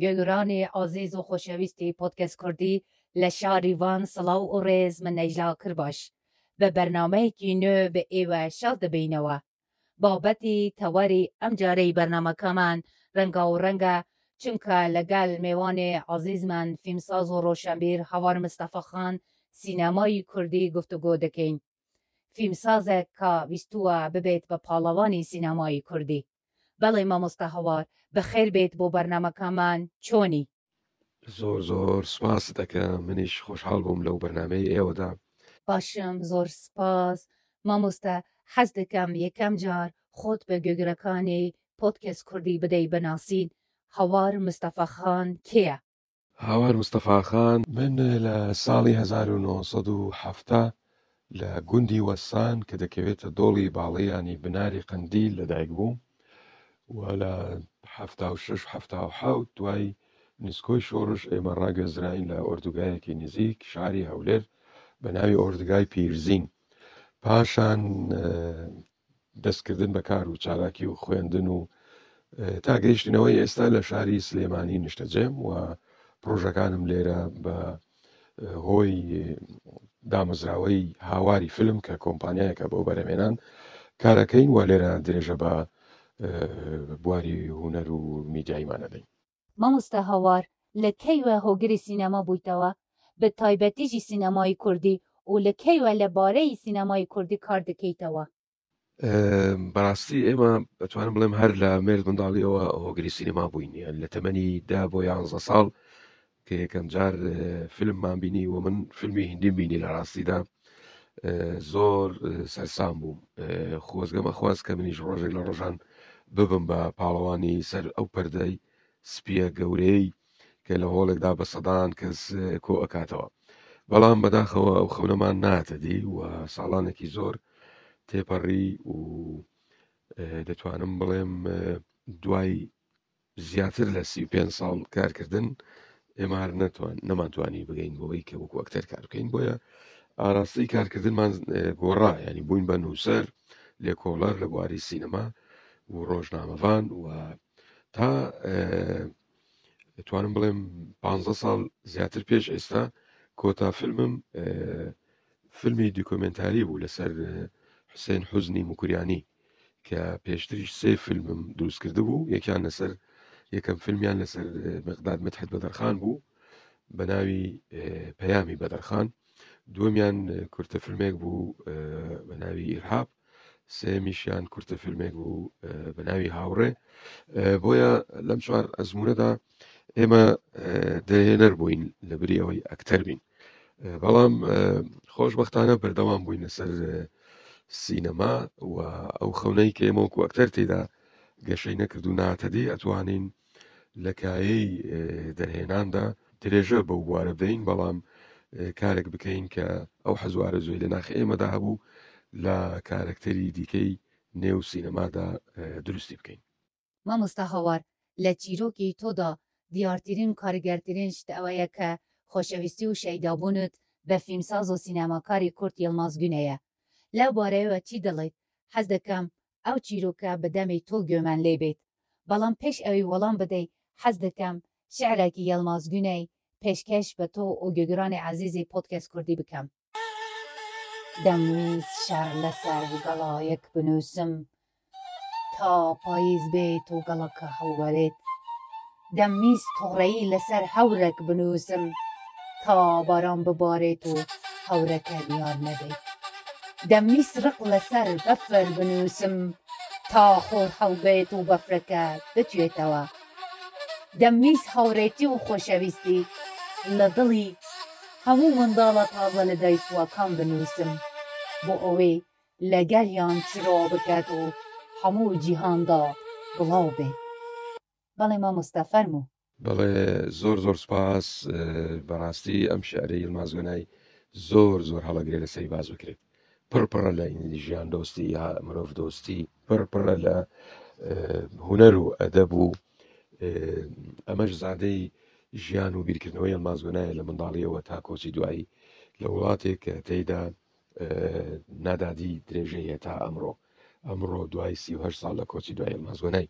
گوێگرانی ئازیز و خۆشەویستی پۆدکەست کوردی لە شاری ڤان سڵاو و ڕێز من نەیلا کرباش بە بەرنامەیەکی نوێ بە ئێوە شاد دەبینەوە بابەتی تەوەری ئەم جارەی بەرنامەکەمان ڕەنگاو ڕەنگە چونکە لەگەل مێوانێ ئازیزمان فیمساز و ڕۆشەنبیر هەوار مستەفا خان سینەمای کوردی گفتوگۆ دەکەین. فیلمسازێک کە ویستووە ببێت بە پاڵەوانی سینەمایی کوردی. بەڵێ مامۆستا هەوار، بەخێر بێیت بۆ بەرنامەکەمان، چۆنی؟ زۆر زۆر سوپاست دەکەم، منیش خۆشحاڵ بووم لەو بەرنامەی ئێوەدا. باشم زۆر سپاس مامۆستا، حەز دەکەم یەکەم جار خۆت بە گوێگرەکانی پۆدکێست کوردی بدەی بناسین، هەوار مستەفا خان کێیە؟ هاوار مستەفا خان، من لە ساڵی هەزار و نۆ سەد و حەفتا لە گوندی وەسان کە دەکەوێتە دۆڵی باڵەیانی بناری قەندیل لەدایکبووم و لە حەفتا و شەش و حەفتا و حەوت دوای نسکۆی شۆڕش ئێمە ڕاگوێزراین لە ئۆردوگایەکی نزیک شاری هەولێر بە ناوی ئۆردگای پیرزین پاشان دەستکردن بە کار و چالاکی و خوێندن و تا گەیشتنەوەی ئێستا لە شاری سلێمانی نیشتەجێم و پرۆژەکانم لێرە بە هۆی دامەزراوەی هاواری فیلم کە کۆمپانیایەکە بۆ بەرەمێنان کارەکەین و لێرە درێژە بە بواری هوەر و میدیایمانەدەین مامۆستا هاوار لە کەیوە هۆگری سینەما بوویتەوە بە تایبەتیی سینەمای کوردی و لە کەیوە لە بارەی سینەمای کوردی کار دەکەیتەوە؟ بەڕاستی ئێمە ئەتوانم بڵێم هەر لە مێرد منداڵیەوە هۆگری سینەما بووین یان لە تەمەنی دە بۆ یانزە ساڵ کە یەکەم جار فیلممان بینی و من فیلمی هندیم بینی لە ڕاستیدا زۆر سەرسام بووم خۆزگەم ئەخواست کە منیش ڕۆژێک لە ڕۆژان ببم بە پاڵەوانی سەر ئەو پەردەی سپیە گەورەی کە لە هۆڵێکدا بە سەدان کەس کۆ ئەکاتەوە بەڵام بەداخەوە ئەو خەونەمان ناتەدی و ساڵانێکی زۆر تێپەڕی و دەتوانم بڵێم دوای زیاتر لە سی و پێنج ساڵ کارکردن ئێمار نەتوان نەمانتوانی بگەین بۆەوەی کە وەکو ئەکتەر کار بکەین بۆیە ئاراستەی کارکردنمان گۆڕا ینی بووین بە نووسەر لێکۆڵەر لە بواری سینەما و ڕۆژنامەڤان و تا توانم بڵێم پ ساڵ زیاتر پێش ئێستا کۆتا فیلمم فیلمی دیکۆمنتاری بوو لەسەر حسێن حزنی مکوریانی کە پێشتریش سێ فیلمم دروست کرد بوو یەکیان لەسەر یەکەم فیلمیان لەسەر مقداد متحد بەدەرخان بوو بە ناوی پەیامی بەدەرخان دومیان کورتە فیلمێک بوو بە ناوی ئیرهاب سێمیشیان کورتە فیلمێک بوو بە ناوی هاوڕێ بۆیە لەم چوار ئەزمونەدا ئێمە دەرهێنەر بووین لە بری ئەوەی ئەکتەر بین بەڵام خۆشببختانە بەردەوام بووین لەسەر سینەما و ئەو خەونەی کە ئێمە وەکو ئەکتەر تێدا گەشەی نەکرد و ناتەدی ئەتوانین لە کایەی دەرهێناندا درێژە بەو بوارە بدەین بەڵام کارێک بکەین کە ئەو حەزوارە زۆی لە ناخ ئێمەدا هەبوو لە کارەکتەری دیکەی نێو سینەمادا دروستی بکەین مامۆستا هاوار لە چیرۆکی تۆدا دیارترین و کاریگەرترین شت ئەوەیە کە خۆشەویستی و شەیدابوونت بە فیلمساز و سینەماکاری کورد یڵماز گونەیە. لەو بارەیەوە چی دەڵێیت؟ حەز دەکەم ئەو چیرۆکە بە دەمی تۆ گوێمان لێ بێت. بەڵام پێش ئەوەی وەڵام بدەی حەز دەکەم شیعرێکی یەڵماز گونەی پێشکەش بە تۆ و گوێگرانی عەزیزی پۆدکێست کوردی بکەم. دەمویست شیعر لەسەر گەڵایەک بنووسم تا پاییز بێت و گەڵەکە هەڵوەرێت، دەمویست توڕەیی لەسەر هەورەک بنووسم تا باران ببارێت و هەورەکە دیار نەبێت، دەمویست ڕق لەسەر بەفر بنووسم تا خۆر هەڵبێت و بەفرەکە بتوێتەوە. دەمویست هاوڕێتی و خۆشەویستی لە دڵی هەموو منداڵە تازە لەدایکبووەکان بنووسم بۆ ئەوەی لەگەڵیان چرۆ بکات و هەموو جیهاندا بڵاو بێت. بەڵێ مامۆستا فەرموو. بەڵێ زۆر زۆر سوپاس بەڕاستی ئەم شعرەی یڵماز وێنای زۆر زۆر هەڵەگرێ لەسەری باس بکرێت. پڕ پڕە لە ژیان دۆستی یا مرۆڤ دۆستی پڕ پڕە لە هوەر و ئەدەب و ئەمەش زادەی ژیان و بیرکردنەوەی ئەمازگونایە لە منداڵیەوە تا کۆچی دوایی لە وڵاتێک کە تێیدا نادادی درێژەیە تا ئەمڕۆ ئەمڕۆ دوای سی و هەشت ساڵ لە کۆچی دوای یڵماز گۆنای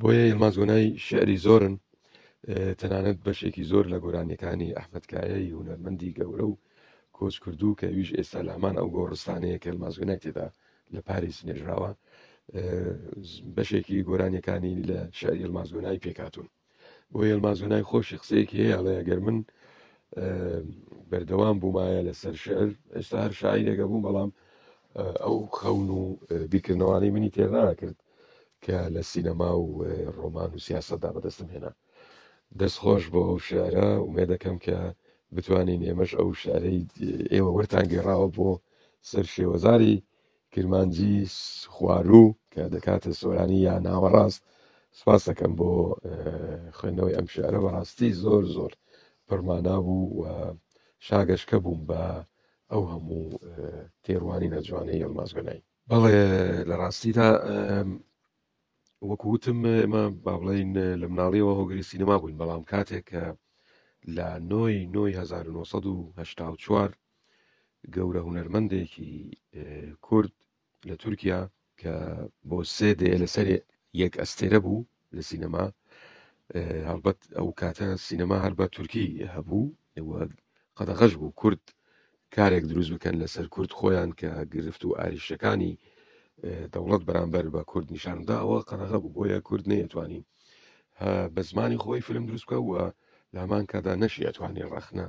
بۆیە یڵماز گۆنای شعری زۆرن تەنانەت بەشێکی زۆر لە گۆرانیەکانی ئەحمەدکایەی هونەرمەندی گەورە و کۆچ کردو کە ویش ئێستا لامان ئەو گۆڕستانەیە کە یڵماز گۆنای تێدا لە پاریس نێژراوە بەشێکی گۆرانیەکانی لە شعری یڵماز گۆنای پێکاتون بۆ یەلماز هەنای خۆشی قسەیەکی هەیە ئەڵێ ئەگەر من بەردەوام بوومایە لەسەر شعر ئێستا هەر شاعیرێکە بوو بەڵام ئەو خەون و بیکردنەوانەی منی تێناکرد کە لە سینەما و ڕۆمان و سیاستدا بەدەستم هێنا دەست خۆش بۆ ئەو شعرە ومێ دەکەم کە بتوانین ئێمەش ئەو شعرەی ئێوە وەرتان گەێڕاوە بۆ سەر شێوەزاری کرمانجی خواروو کە دەکاتە سۆرانی یا ناوەڕاست سپاس دەکەم بۆ خوێندنەوەی ئەم شعرە بەڕاستی زۆر زۆر پڕمانا بوو و شاگەشکە بووم بە ئەو هەموو تێڕوانی نەجوانەی ئەڵماز گەنای بەڵێ لە ڕاستیدا وەکو وتم ئێمە با بڵێین لە مناڵیەوە هۆگری سینەما بووین بەڵام کاتێک کە لە نۆی نۆی 1984 گەورە هونەرمەندێکی کورد لە تورکیا کە بۆ سێ دێ لەسەر یەک ئەستێرە بوو لە سینەما هەڵبەت ئەو کاتە سینەما هەر بە تورکی هەبوو قەدەغەش بوو کورد کارێک دروست بکەن لەسەر کورد خۆیان کە گرفت و ئاریشەکانی دەوڵەت بەرامبەر بە کورد نیشاندا ئەوە قەرەغە بوو بۆیە کورد نەیەتوانی بە زمانی خۆی فلم دروست بکە وە لامان کادا نەشی ئەتوانێت ڕەخنە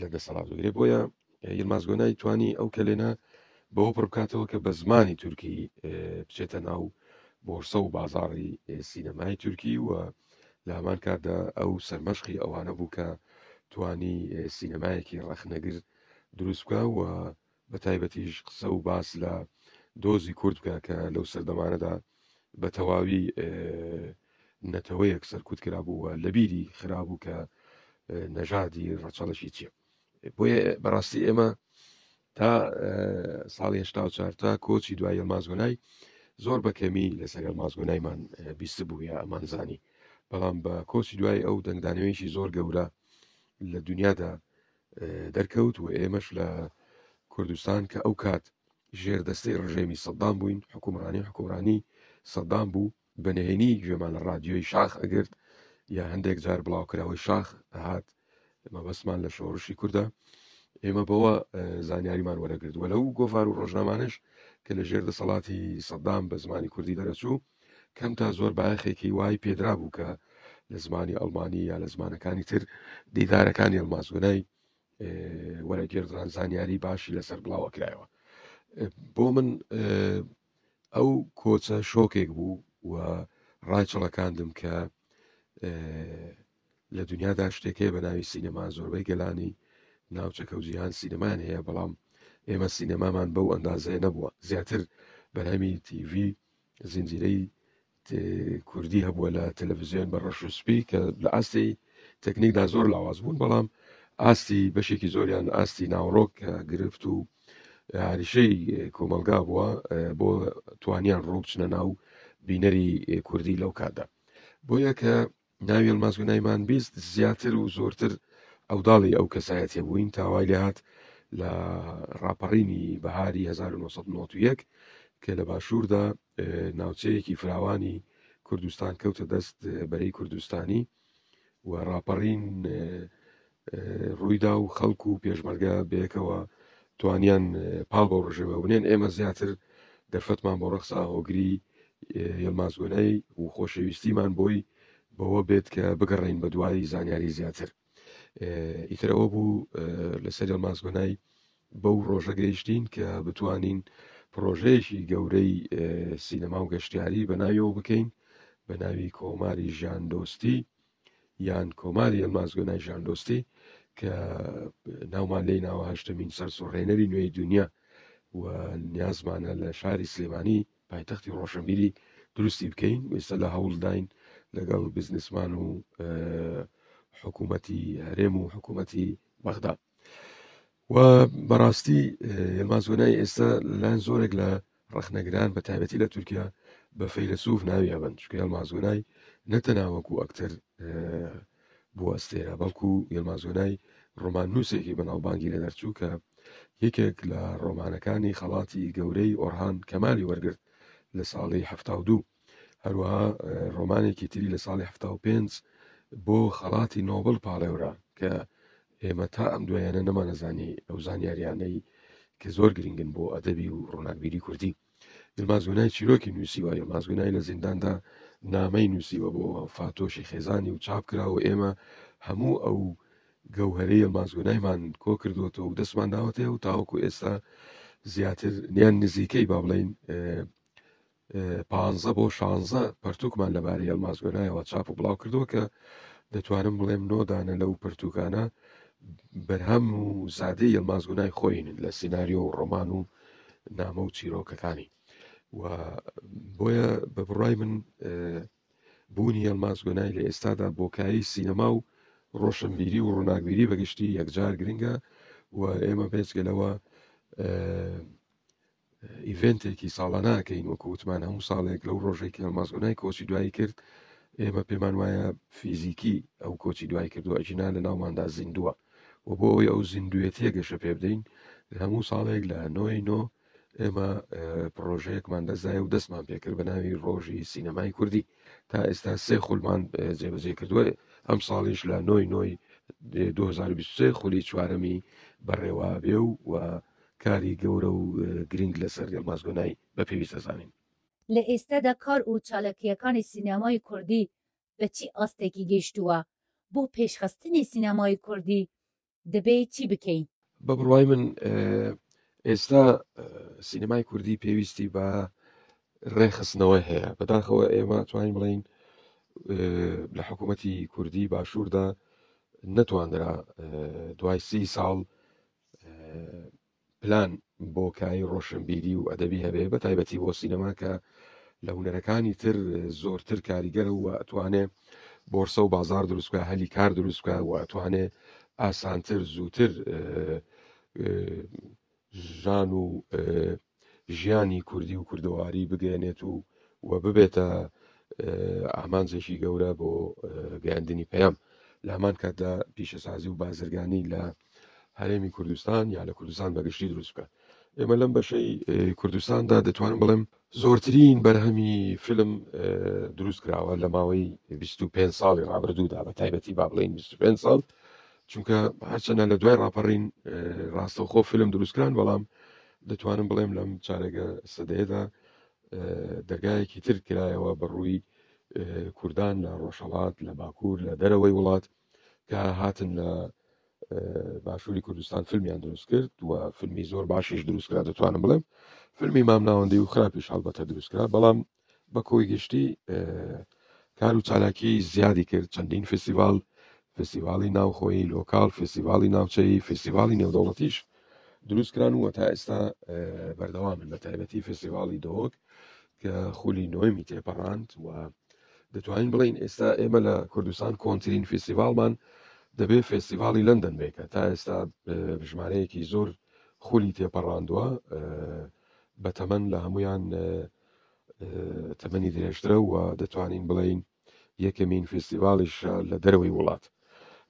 لە دەسەڵات بگرێ بۆیە یلمازگۆنای توانی ئەو کەلێنە بەوە پڕبکاتەوە کە بە زمانی تورکی بچێتە ناو بۆرسە و بازاری سینەمای تورکی و لە هەمان کاتدا ئەو سەرمەشقی ئەوانە بوو کە توانی سینەمایەکی ڕەخنەگر دروست بکە و بە تایبەتیش قسە و باس لە دۆزی کورد بکە کە لەو سەردەمانەدا بە تەواوی نەتەوەیەک سەرکوت کرا بوو و لەبیری خرابوو کە نەژادی ڕەچەڵەشی چیە بۆیە بەڕاستی ئێمە تا ساڵی هەشتا و چوار تا کۆچی دوای ئەلماس گۆنای زۆر بە کەمی لەسەر ئەلماس گۆنایمان بیست بوو یا ئەمان زانی بەڵام بە کۆچی دوای ئەو دەنگدانەوەیشی زۆر گەورە لە دنیادا دەرکەوت و ئێمەش لە کوردستان کە ئەو کات ژێر دەستەی ڕژێمی سەددام بووین حکومڕانی حکومڕانی سەددام بوو بە نهێنی گوێمان لە ڕادیۆی شاخ ئەگرت یا هەندێک جار بڵاوکراوەی شاخ ئەهات مەبەستمان لە شۆڕشی کووردە ئێمە بەوە زانیاریمان وەرەگردووە لەو گۆڤار و ڕۆژنامانش کە لە ژێر دەسەڵاتی سەدام بە زمانی کوردی دەرەچوو کەم تا زۆر بایەخێکی وای پێدرا بوو کە لە زمانی ئەڵمانی یا لە زمانەکانی تر دیدارەکانی ئەلمازگونای وەرەگردران زانیاری باشی لەسەر بڵاوەکرایەوە بۆ من ئەو کۆچە شۆکێک بوو و ڕایچڵەکاندم کە لە دنیادا شتێک هەیە بە ناوی سینەما زۆربەی گەلانی ناوچەکە و جیهان سینەمان هەیە بەڵام ئێمە سینەمامان بەو ئەندازەیە نەبووە زیاتر بەرهەمی تیڤ زنجیرەی کوردی هەبووە لە تەلەڤزیۆن بە ڕەش و سپی کە لە ئاستی تەکنیکدا زۆر لاواز بوون بەڵام ئاستی بەشێکی زۆریان ئاستی ناوڕۆک گرفت و هاریشەی کۆمەلگا بووە بۆ توانیان ڕووبچنە ناو بینەری کوردی لەو کاتدا بۆیە کە ناوی یلماز گونایمان بیست زیاتر و زۆرتر ئەوداڵی ئەو کەسایەتێ بووین تاوای لێهات لە ڕاپەڕینی بەهاری 1991 کە لە باشووردا ناوچەیەکی فراوانی کوردستان کەوتە دەست بەرەی کوردستانی و ڕاپەڕین رویداو، خەڵک و پێشمەرگە بەیەکەوە توانیان پاڵ بەو رژێمە بنێن، ئێمە زیاتر دەرفەتمان بۆ رەخسا هۆگری یلماز گۆنای و خۆشەویستیمان بۆی بەوە بێت کە بگەڕین بە دوای زانیاری زیاتر. ئیتر ئەوە بوو لەسەر یلماز گۆنای بەو رۆژە گەیشتین کە بتوانین پرۆژەیەکی گەورەی سینەما و گەشتیاری بە ناویەوە بکەین بە ناوی کۆماری ژیان دۆستی یان کۆماری ئەلماس گۆنای ژاندۆستی کە ناومان لی ناوە هەشتمین سەرسوڕێنەری نوێی دنیا و نیازمانە لە شاری سلێمانی پایتەختی ڕۆشنبیری دروستی بکەین ئێستا لە هەوڵداین لەگەڵ بزنسمان و حکوومەتی هەرێم و حکوومەتی بەغدا وە بەڕاستی یلماز گۆنای ئێستا لەلایەن زۆرێک لە ڕەخنەگران بە تایبەتی لە تورکیا بە فەیلسوف ناوی ئەبەن چکە یلماز گۆنای نەتەناوەکو ئەکتەر بۆ ئەستێرە بەڵکو یلماز گۆنای ڕۆمان نووسێکی بەناوبانگی لە دەرچوو کە یەکێک لە ڕۆمانەکانی خەڵاتی گەورەی ئۆرهان کەمالی وەرگرت لە ساڵی هەفتا و دوو هەروەها ڕۆمانێکی تری لە ساڵی هەفتا و پێنج بۆ خەڵاتی نۆبل پاڵێورا کە ئێمە تا ئەم دوایانە نەمانەزانی ئەو زانیاریانەی کە زۆر گرنگن بۆ ئەدەبی و ڕۆناکبیری کوردی دلمازگونای چیرۆکی نووسیوە یا مازگونای لە زینداندا نامەی نووسیوە بۆ فاتۆشی خێزانی و چاپ کرا و ئێمە هەموو ئەو گەوهرەیە مازگونایمان کۆ کردوەوە و دەستمان داوەتەیە و تاوەکو ئێستا زیاتر نیان نزیکەی با بڵین پانزە بۆ شانزە پەرتووکمان لەبارەی ئەلماس گۆنایەوە چاپ و بڵاو کردووە کە دەتوانم بڵێم نۆ دانە لەو پەرتووکانە بەرهەم و زادەی ئەلماس گۆنای خۆین لە سینناریۆ و ڕۆمان و نامە و چیرۆکەکانی و بۆیە بە بڕای من بوونی ئەلماس گۆنای لە ئێستادا بۆکایی سینەما و ڕۆشنبیری و ڕووناکبیری بەگشتی یەکجار گرنگە و ئێمە پێچگەلەوە ئیڤێنتێکی ساڵاناکەین وەکو وتمان هەموو ساڵێک لەو ڕۆژێک کە مازگۆنای کۆچی دوایی کرد ئێمە پێمان وایە فیزیکی ئەو کۆچی دوای کردو ئەجینا لە ناوماندا زیندووە و بۆ ئەوەی ئەو زیندوێتیە گەشە پێ بدەین هەموو ساڵێک لە نۆی نۆ ئێمە پرۆژەیەکمان دەزای و دەستمان پێکرد بە ناوی ڕۆژی سینەمای کوردی تا ئێستا سێ خولمان جێبەجێ کردووە ئەم ساڵیش لە نۆی نۆی 2023 خولی چوارەمی بەڕێوابێ و و کاری گەورە و گرینگ لەسەر یەڵماز گۆنای بە پێویست دەزانین. لە ئێستادا کار و چالاکییەکانی سینەمای کوردی بە چی ئاستێکی گەیشتووە؟ بۆ پێشخستنی سینەمای کوردی دەبێ چی بکەین؟ بە بڕوای من ئێستا سینەمای کوردی پێویستی بە ڕێکخستنەوەی هەیە، بەداخەوە ئێمە توانین بڵین لە حکوومەتی کوردی باشووردا نەتوانرا دوای سی ساڵ پلان بۆ کای ڕۆشنبیری و ئەدەبی هەبێ بە تایبەتی بۆ سینەما کە لە هوەرەکانی تر زۆرتر کاریگەرە و ئەتوانێ بۆرسە و بازار دروستکە هەلی کار دروستکە و ئەتوانێ ئاسانتر زووتر ژان و ژیانی کوردی و کوردەواری بگەیەنێت و و ببێتە ئامانجێکی گەورە بۆ گەیاندنی پەیام لە هەمان کاتدا پیشەسازی و بازرگانی لە هەرێمی کوردستان یا لە کوردستان بەگشتی دروست بکە ئێمە لەم بەشەی کوردستاندا دەتوانم بڵێم زۆرترین بەرهەمی فیلم دروست کراوە لە ماوەی 25 ساڵی ڕابردوودا بە تایبەتی با بڵین 25 ساڵ چونکە هەرچەنە لە دوای ڕاپەڕین ڕاستەوخۆ فیلم دروستکران بەڵام دەتوانم بڵێم لەم چارەگە سەدەیەدا دەرگایەکی تر کرایەوە بە ڕووی کوردان لە ڕۆژهڵات لە باکوور لە دەرەوەی وڵات کە هاتن لە باشووری کوردستان فیلمیان دروست کرد و فیلمی زۆر باشیش دروستکرا دەتوانم بڵێم فیلمی مامناوەندی و خراپیش هەڵبەتە دروستکرا بەڵام بە کۆی گشتی کار و چالاکی زیادی کرد چەندین فستیڤال فستیڤالی ناوخۆی لۆکال فستیڤالی ناوچەی فستیڤالی نێودەوڵەتیش دروستکران و تا ئێستا بەردەوامن بە تایبەتی فستیڤالی دۆک کە خولی نۆمی تێپەڕاند و دەتوانین بڵین ئێستا ئێمە لە کوردستان کۆنتترین فستیڤالمان دەبێت فستیڤالی لەندەن بێکە تا ئێستا ژمارەیەکی زۆر خولی تێپەڕاندووە بە تەمەن لە هەمویان تەمەنی درێژترە و دەتوانین بڵێین یەکەمین فیستیڤاڵیش لە دەرەوەی وڵات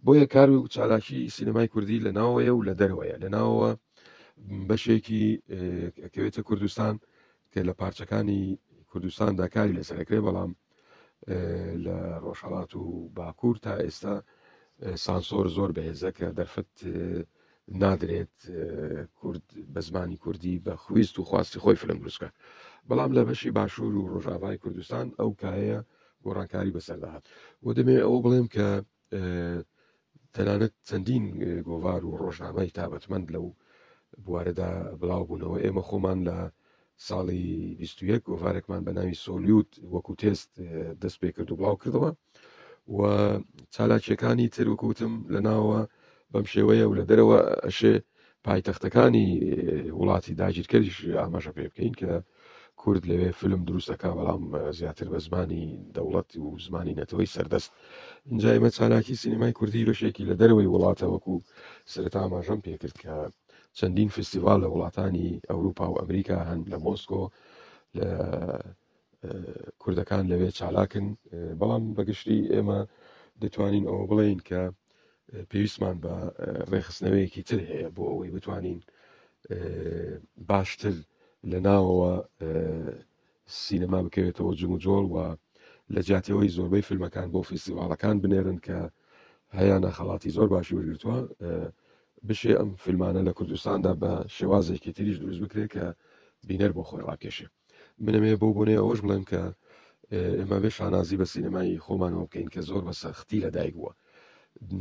بۆیە کار و چالاکی سینەمای کوردی لە ناوەیە و لە دەرەوەیە لە ناوەوە بەشێکی ئەکەوێتە کوردستان کە لە پارچەکانی کوردستاندا کاری لەسەرەکرێ بەڵام لە ڕۆژهەڵات و باکوور تا ئێستا سانسۆر زۆر بەهێزە کە دەرفەت نادرێت کورد بە زمانی کوردی بە خویست و خواستی خۆی فلم دروستکە بەڵام لە بەشی باشوور و ڕۆژاوای کوردستان ئەو کایە گۆڕانکاری بەسەرداهات و دەمێ ئەوە بڵێم کە تەنانەت چەندین گۆڤار و ڕۆژنامای تابەتمەند لەو بوارەدا بڵاو بوونەوە ئێمە خۆمان لە ساڵی 21 گۆڤارێکمان بە ناوی سۆلیوت وەکو تێست دەست پێ کرد و بڵاو کردەوە و چالاکیەکانی تروکوتم لە ناوە بەم شێوەیە و لە دەرەوە ئەشێ پایتەختەکانی وڵاتی داگیرکەریش ئاماژە پێ بکەین کە کورد لەوێ فلم دروستەکە بەڵام زیاتر بە زمانی دەوڵەت و زمانی نەتەوەی سەردەست اینجا ئمە چالاکی سینەمای کوردی بەشێکی لە دەرەوەی وڵاتەوەکو سرتا ئاماژەم پێکرد کە چەندین فستیڤال لە وڵاتانی ئەوروپا و ئەمریکا هەن لە مۆسکۆ لە کوردەکان لەوێ چالاکن بەڵام بەگشتی ئێمە دەتوانین ئەوە بڵێین کە پێویستمان بە ڕێخستنەوەیەکی تر هەیە بۆ ئەوەی بتوانین باشتر لە ناوەوە سینەما بکەوێتەوە جموجۆڵ و لە جاتەوەی زۆربەی فیلمەکان بۆ فیستیڤالەکان بنێرن کە هەیەە خەڵاتی زۆر باشی وەرگتووە بشێ ئەم فیلمانە لە کوردستاندا بە شێوازێکی تریش دروست بکرێت کە بینەر بۆ خۆی ڕاکێشێت منم هەیە بەو بۆنەی ئەوەش بڵێم کە ئێمە بێ شانازی بە سینەمای خۆمانەوە بکەین کە زۆر بە سەختی لە دایک بووە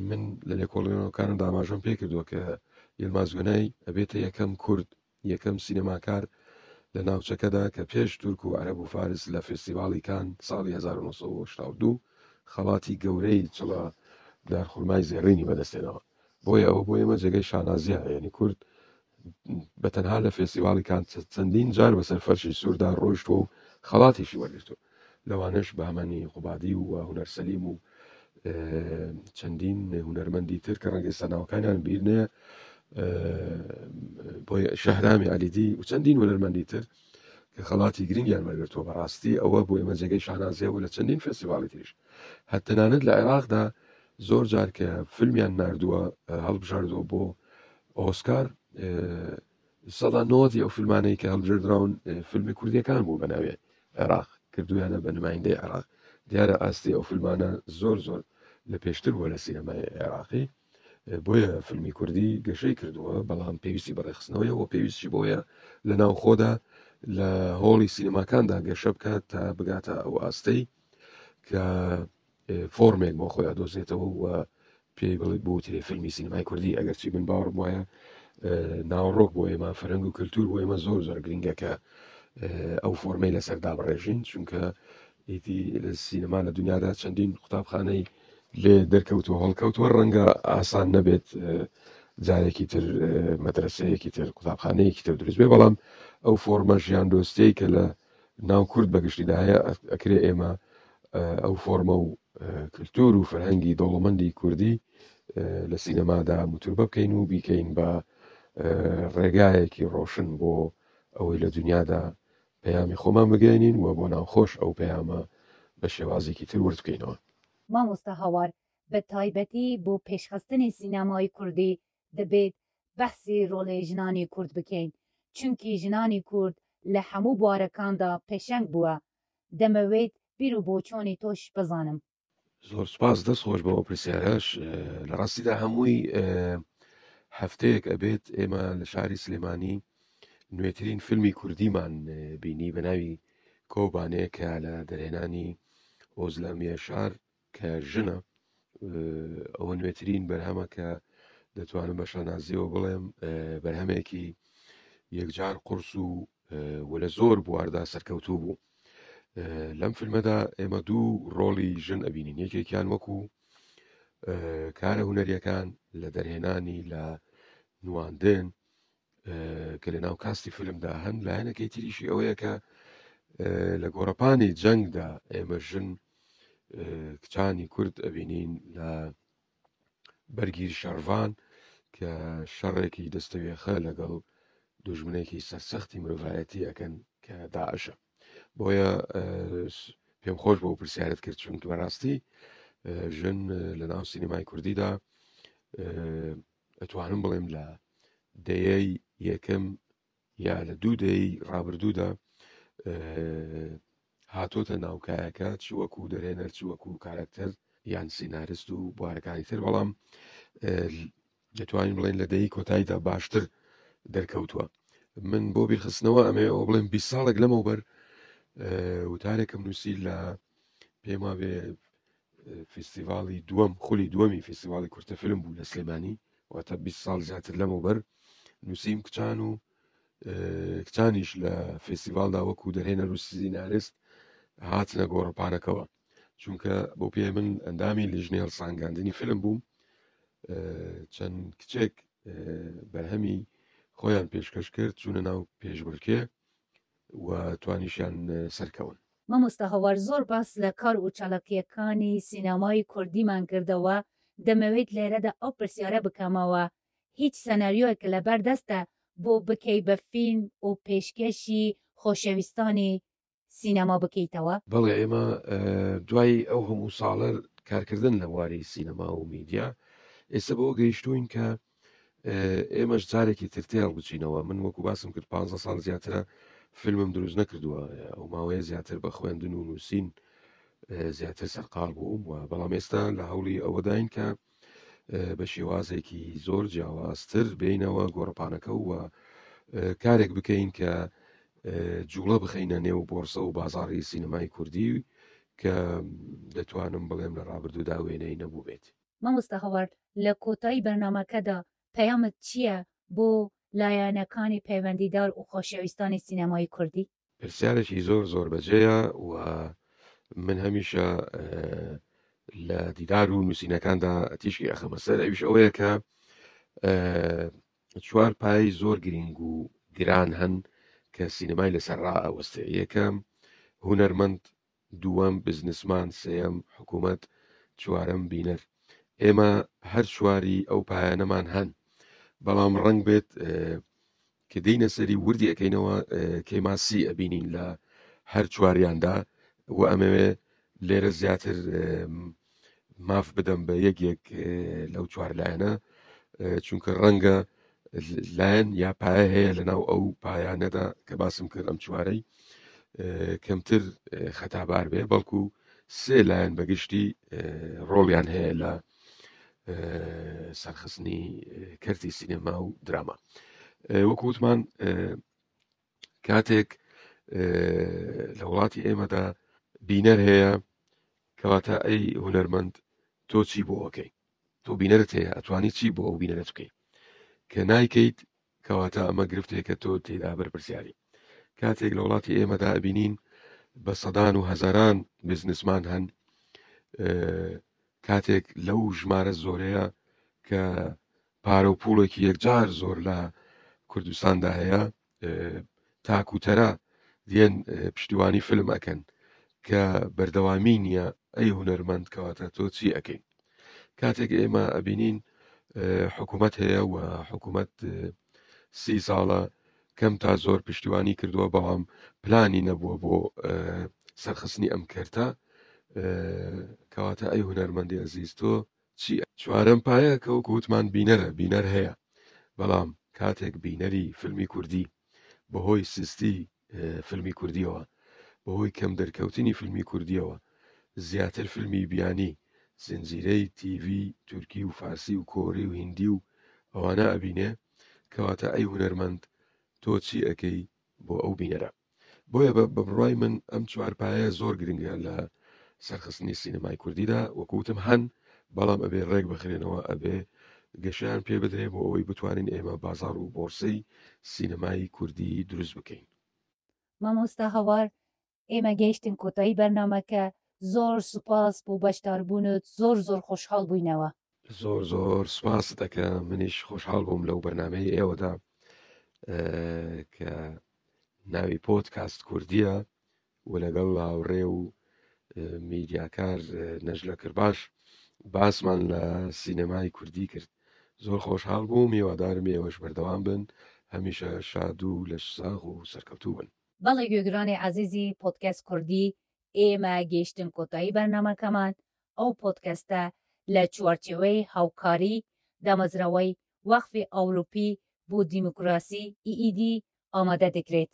من لە لێکۆڵێنەوەکانم داماژەم پێ کردووە کە یلمازگەنای ئەبێتە یەکەم کورد یەکەم سینەماکار لە ناوچەکەدا کە پێش تورک و عەرب و فارس لە فستیڤاڵیکان ساڵی 1992 خەڵاتی گەورەی چڵە دارخورمای زێڕینی بەدەستێنەوە بۆیە ئەوە بۆ ئێمە جێگەی شانازیە یعنی کورد بە تەنها لە فێستیڤاڵی کان چەندین جار بەسەر فەرشی سووردا ڕۆیشتووە و خەڵاتیشی وەرگرتووە، لەوانەش بەهمەنی قوبادی و هونەر سەلیم و چەندین هونەرمەندی تر کە ڕەنگە ئێستا ناوەکانیان بیر نەیە بۆی شەهرامی عەلیدی و چەندین هونەرمەندی تر کە خەڵاتی گرنگیان وەرگرتووە بەڕاستی ئەوە بۆ ئێمە جێگەی شانازیە و لە چەندین فستیڤاڵی تریش هەتەنانەت لە عێراقدا زۆر جار کە فیلمیان نردووە هەڵبژاردووە بۆ ئۆسکار سەدا نۆزی ئەو فیلمانەی کە هەڵبژێردراون فیلمی کوردیەکان بوو بە ناوێ عێراق کردویانە بە نمایندەی عێراق دیارە ئاستی ئەو فیلمانە زۆر زۆر لە پێشتر بووە لە سینەمای عێراقی بۆیە فیلمی کوردی گەشەی کردووە بەڵام پێویستی بەڕێخستنەوەی و پێویستی بۆیە لە ناو خۆدا لە هۆڵی سینەماکاندا گەشە بکات تا بگاتە ئەو ئاستەی کە فۆرمێک بۆ خۆی ئەدۆزێتەوە و پێی بڵێ بوترێ فیلمی سینمای کوردی ئەگەرچی من باوەڕ وایە ناوڕۆک بۆ ئێمە فەرەنگ و کللتور بۆ ئێمە زۆر زۆر گرنگە کە ئەو فۆرمەی لەسەر دابڕێژین چونکە ئیتی لە سینەما لە دنیادا چەندین قوتابخانەی لێ دەرکەوت و هەڵکەوتوە ڕەنگە ئاسان نەبێت جارێکی تر مەدرسەیەکی تر قوتابخانەیەکی تر دروست بێ بەڵام ئەو فۆرمە ژیان دۆستەی کە لە ناو کورد بە گشتی داە ئەکرێ ئێمە ئەو فۆرمە و کللتور و فەرهەنگی دەوڵەمەندی کوردی لە سینەمادا متوربە بکەین و بیکەین بە ڕێگایەکی ڕۆشن بۆ ئەوەی لە دنیادا پەیامی خۆمان بگەێنین و بۆ ناوخۆش ئەو پەیامە بە شێوازێکی تر ورد بکەینەوە مامۆستا هاوار بە تایبەتی بۆ پێشخستنی سینەمای کوردی دەبێت بەحسی ڕۆڵی ژنانی کورد بکەین، چونکی ژنانی کورد لە هەموو بوارەکاندا پێشەنگ بووە. دەمەوێت بیر و بۆچوونی تۆش بزانم. زۆر سوپاس دەست خۆش بۆ ئەو پرسیارەش لە ڕاستیدا هەمووی هەفتەیەک ئەبێت ئێمە لە شاری سلێمانی نوێترین فیلمی کوردیمان بینی بە ناوی کۆبانێ کە لە دەرهێنانی ئۆزلامیە شار کە ژنە ئەوە نوێترین بەرهەمە کە دەتوانم بە شانازیەوە بڵێم بەرهەمێکی یەکجار قرس و و لە زۆر بواردا سەرکەوتوو بوو لەم فیلمەدا ئێمە دوو ڕۆڵی ژن ئەبینین یەکێکیان وەکو کارە هوەریەکان لە دەرهێنانی لە نواندن کە لە ناو کاستی فیلمدا هەن لایەنەکەی تریشی ئەوەیە کە لە گۆڕەپانی جەنگدا ئێمە ژن کچانی کورد ئەبینین لە بەرگیر شەرڤان کە شەڕێکی دەستەوێخە لەگەڵ دوژمنێکی سەرسەختی مرۆڤایەتی ئەەکەن کە داعشە بۆیە پێم خۆش بۆ پرسیارت کرد چونکە بەڕاستی ژن لە ناو سینەمای کوردیدا دەتوانم بڵێم لە دەیەی یەکەم یا لە دوو دەی ڕابردوودا هاتۆتە ناوکایەکە چی وەکو دەرێنەر چی وەکو کارەکتەر یان سینارست و بوارەکانی تر بەڵام دەتوانین بڵێن لە دەی کۆتاییدا باشتر دەرکەوتووە من بۆ بیرخستنەوە ئەمێ ئەو بڵێن 20 ساڵێک لەمەوبەر وتارێکم نووسی لە پێما بێ فیستیڤاڵی دووەم خولی دووەمی فیستیڤاڵی کورتە فیلم بوو لە سلێمانی واتە 20 ساڵ زیاتر لەمەوبەر نووسیم کچان و کچانیش لە فستیڤالدا وەکو دەرهێنەر و سزینارست هاتنە گۆڕپانەکەەوە چونکە بۆ پێ من ئەندامی لیژنێڵ سانگاندنی فیلم بووم چەند کچێک بەرهەمی خۆیان پێشکەش کرد چونە ناو پێشبرکێ و توانیشیان سەرکەون. مامۆستا هاوار زۆر باس لە کار و چالاکییەکانی سینەمای کوردیمان کردەوە، دەمەوێت لێرەدا ئەو پرسیارە بکەمەوە، هیچ سناریۆیەک لەبەر دەستە بۆ بکەی بە فیلم و پێشکەشی خۆشەویستانی سینەما بکەیتەوە؟ بەڵێ ئێمە دوای ئەو هەموو ساڵە کارکردن لە بواری سینەما و میدیا ئێستا بەوە گەیشتووین کە ئێمەش جارێکی تر تێڵ بچینەوە من وەکو باسم کرد 15 سال زیاترە فیلمم دروست نەکردووە ئەو ماوەیە زیاتر بە خوێندن و نووسین زیاتر سەرقال بووم و بەڵام ئێستا لە هەوڵی ئەوەداین کە بە شێوازێکی زۆر جیاوازتر بینەوە گۆڕپانەکە و کارێک بکەین کە جوڵە بخینە نێو بۆرسە و بازاری سینەمای کوردی کە دەتوانم بڵێم لە ڕابردوودا وێنەی نەبوو بێت مامۆستا هاوارد لە کۆتایی بەرنامەکەدا پەیامت چییە بۆ لایەنەکانی پەیوەندیدار و خۆشەویستانی سینەمای کوردی؟ پرسیارێکی زۆر زۆر بەجێیە و من هەمیشە لە دیدار و نووسینەکاندا تیشکی ئەخەمە سەر ئەویش ئەوەیە کە چوار پای زۆر گرنگ و گران هەن کە سینەمای لەسەر ڕائەوەستێ یەکەم هونەرمەند دووەم، بزنسمان، سێیەم، حکوومەت، چوارەم، بینەر. ئێمە هەر چواری ئەو پایانەمان هەن، بەڵام ڕەنگ بێت کە دێینە سەری وردی ئەەکەینەوە کەیماسی ئەبینین لە هەر چواریاندا و ئەمەوێ لێرە زیاتر ماف بدەم بە یەک یەک لەو چوار لایەنە چونکە ڕەنگە لایەن یا پایە هەیە لەناو ئەو پایانەدا کە باسم کرد ئەم چوارەی کەمتر خەتابار بێ بەڵکو سێ لایەن بەگشتی ڕۆڵیان هەیە لە سەرخستنی کەرتی سینەما و دراما وەکووتمان کاتێک لە وڵاتی ئێمەدا بینەر هەیە کەواتە ئەی هونەرمەند تۆ چی بۆ ئەەکەی تۆ بینەرت هەیە ئەتوانی چی بۆ ئەو بینەرت بکەیت کە نایکەیت کەواتە ئەمە گرفتێکە تۆ تێدا بەرپرسیاری کاتێک لە وڵاتی ئێمەدا بینین بە سەدان و هەزاران بزنسمان هەن کاتێک لەو ژمارە زۆرەیە کە پارە و پووڵێکی یەکجار زۆر لە کوردستاندا هەیە تاک و تەرا دێن پشتیوانی فلم ئەکەن کە بەردەوامی نییە ئەی هونەرمەند کەواتە تۆ چی ئەەکەین کاتێک ئێمە ئەبینین حکوومەت هەیە و حکوومەت سی ساڵە کەم تا زۆر پشتیوانی کردووە بەڵام پلانی نەبووە بۆ سەرخستنی ئەم کەرتە کەواتە ئەی هونەرمەندی ئەزیز تۆ چیە چوارەم پایە کە وەکو وتمان بینەرە بینەر هەیە بەڵام کاتێک بینەری فلمی کوردی بەهۆی سستی فلمی کوردیەوە بەهۆی کەم دەرکەوتنی فلمی کوردیەوە زیاتر فلمی بیانی زنجیرەی تیڤی تورکی و فارسی و کۆری و هندی و ئەوانە ئەبینێ کەواتە ئەی هونەرمەند تۆ چی ئەکەی بۆ ئەو بینەرە بۆیە بە بڕوای من ئەم چوار پایە زۆر گرنگە لە سەرخستنی سینەمای کوردیدا وەکوتم هەن بەڵام ئەبێ ڕێک بخرێنەوە ئەبێ گەشیان پێ بدرێ بۆ ئەوەی بتوانین ئێمە بازار و بۆرسەی سینەمای کوردی دروست بکەین. مامۆستا هاوار ئێمە گەیشتن کۆتایی بەرنامەکە زۆر سوپاس بۆ بەشداربوونت زۆر زۆر خۆشحاڵ بووینەوە. زۆر زۆر سوپاست دەکەم منیش خۆشحاڵ بووم لەو بەرنمەی ئێوەدا کە ناوی پۆت کاست کوردیە و لەگەڵ هاوڕێ و میدیاکار نەژلە کردباش باسمان لە سینەمای کوردی کرد زۆر خۆشحاڵ بوو میوادارم ێوەش بەردەوام بن هەمیشە شاد و لە ساغ و سەرکەوتوو بن بەڵێ گوێگرانی عەزیزی پۆدکەست کوردی ئێمە گەیشتن کۆتایی بەرنامەکەمان ئەو پۆدکەستە لە چوارچێوەی هاوکاری دامەزراوەی وەقفی ئەوروپی بۆ دیموکراسی، EED، ئامادە دەکرێت.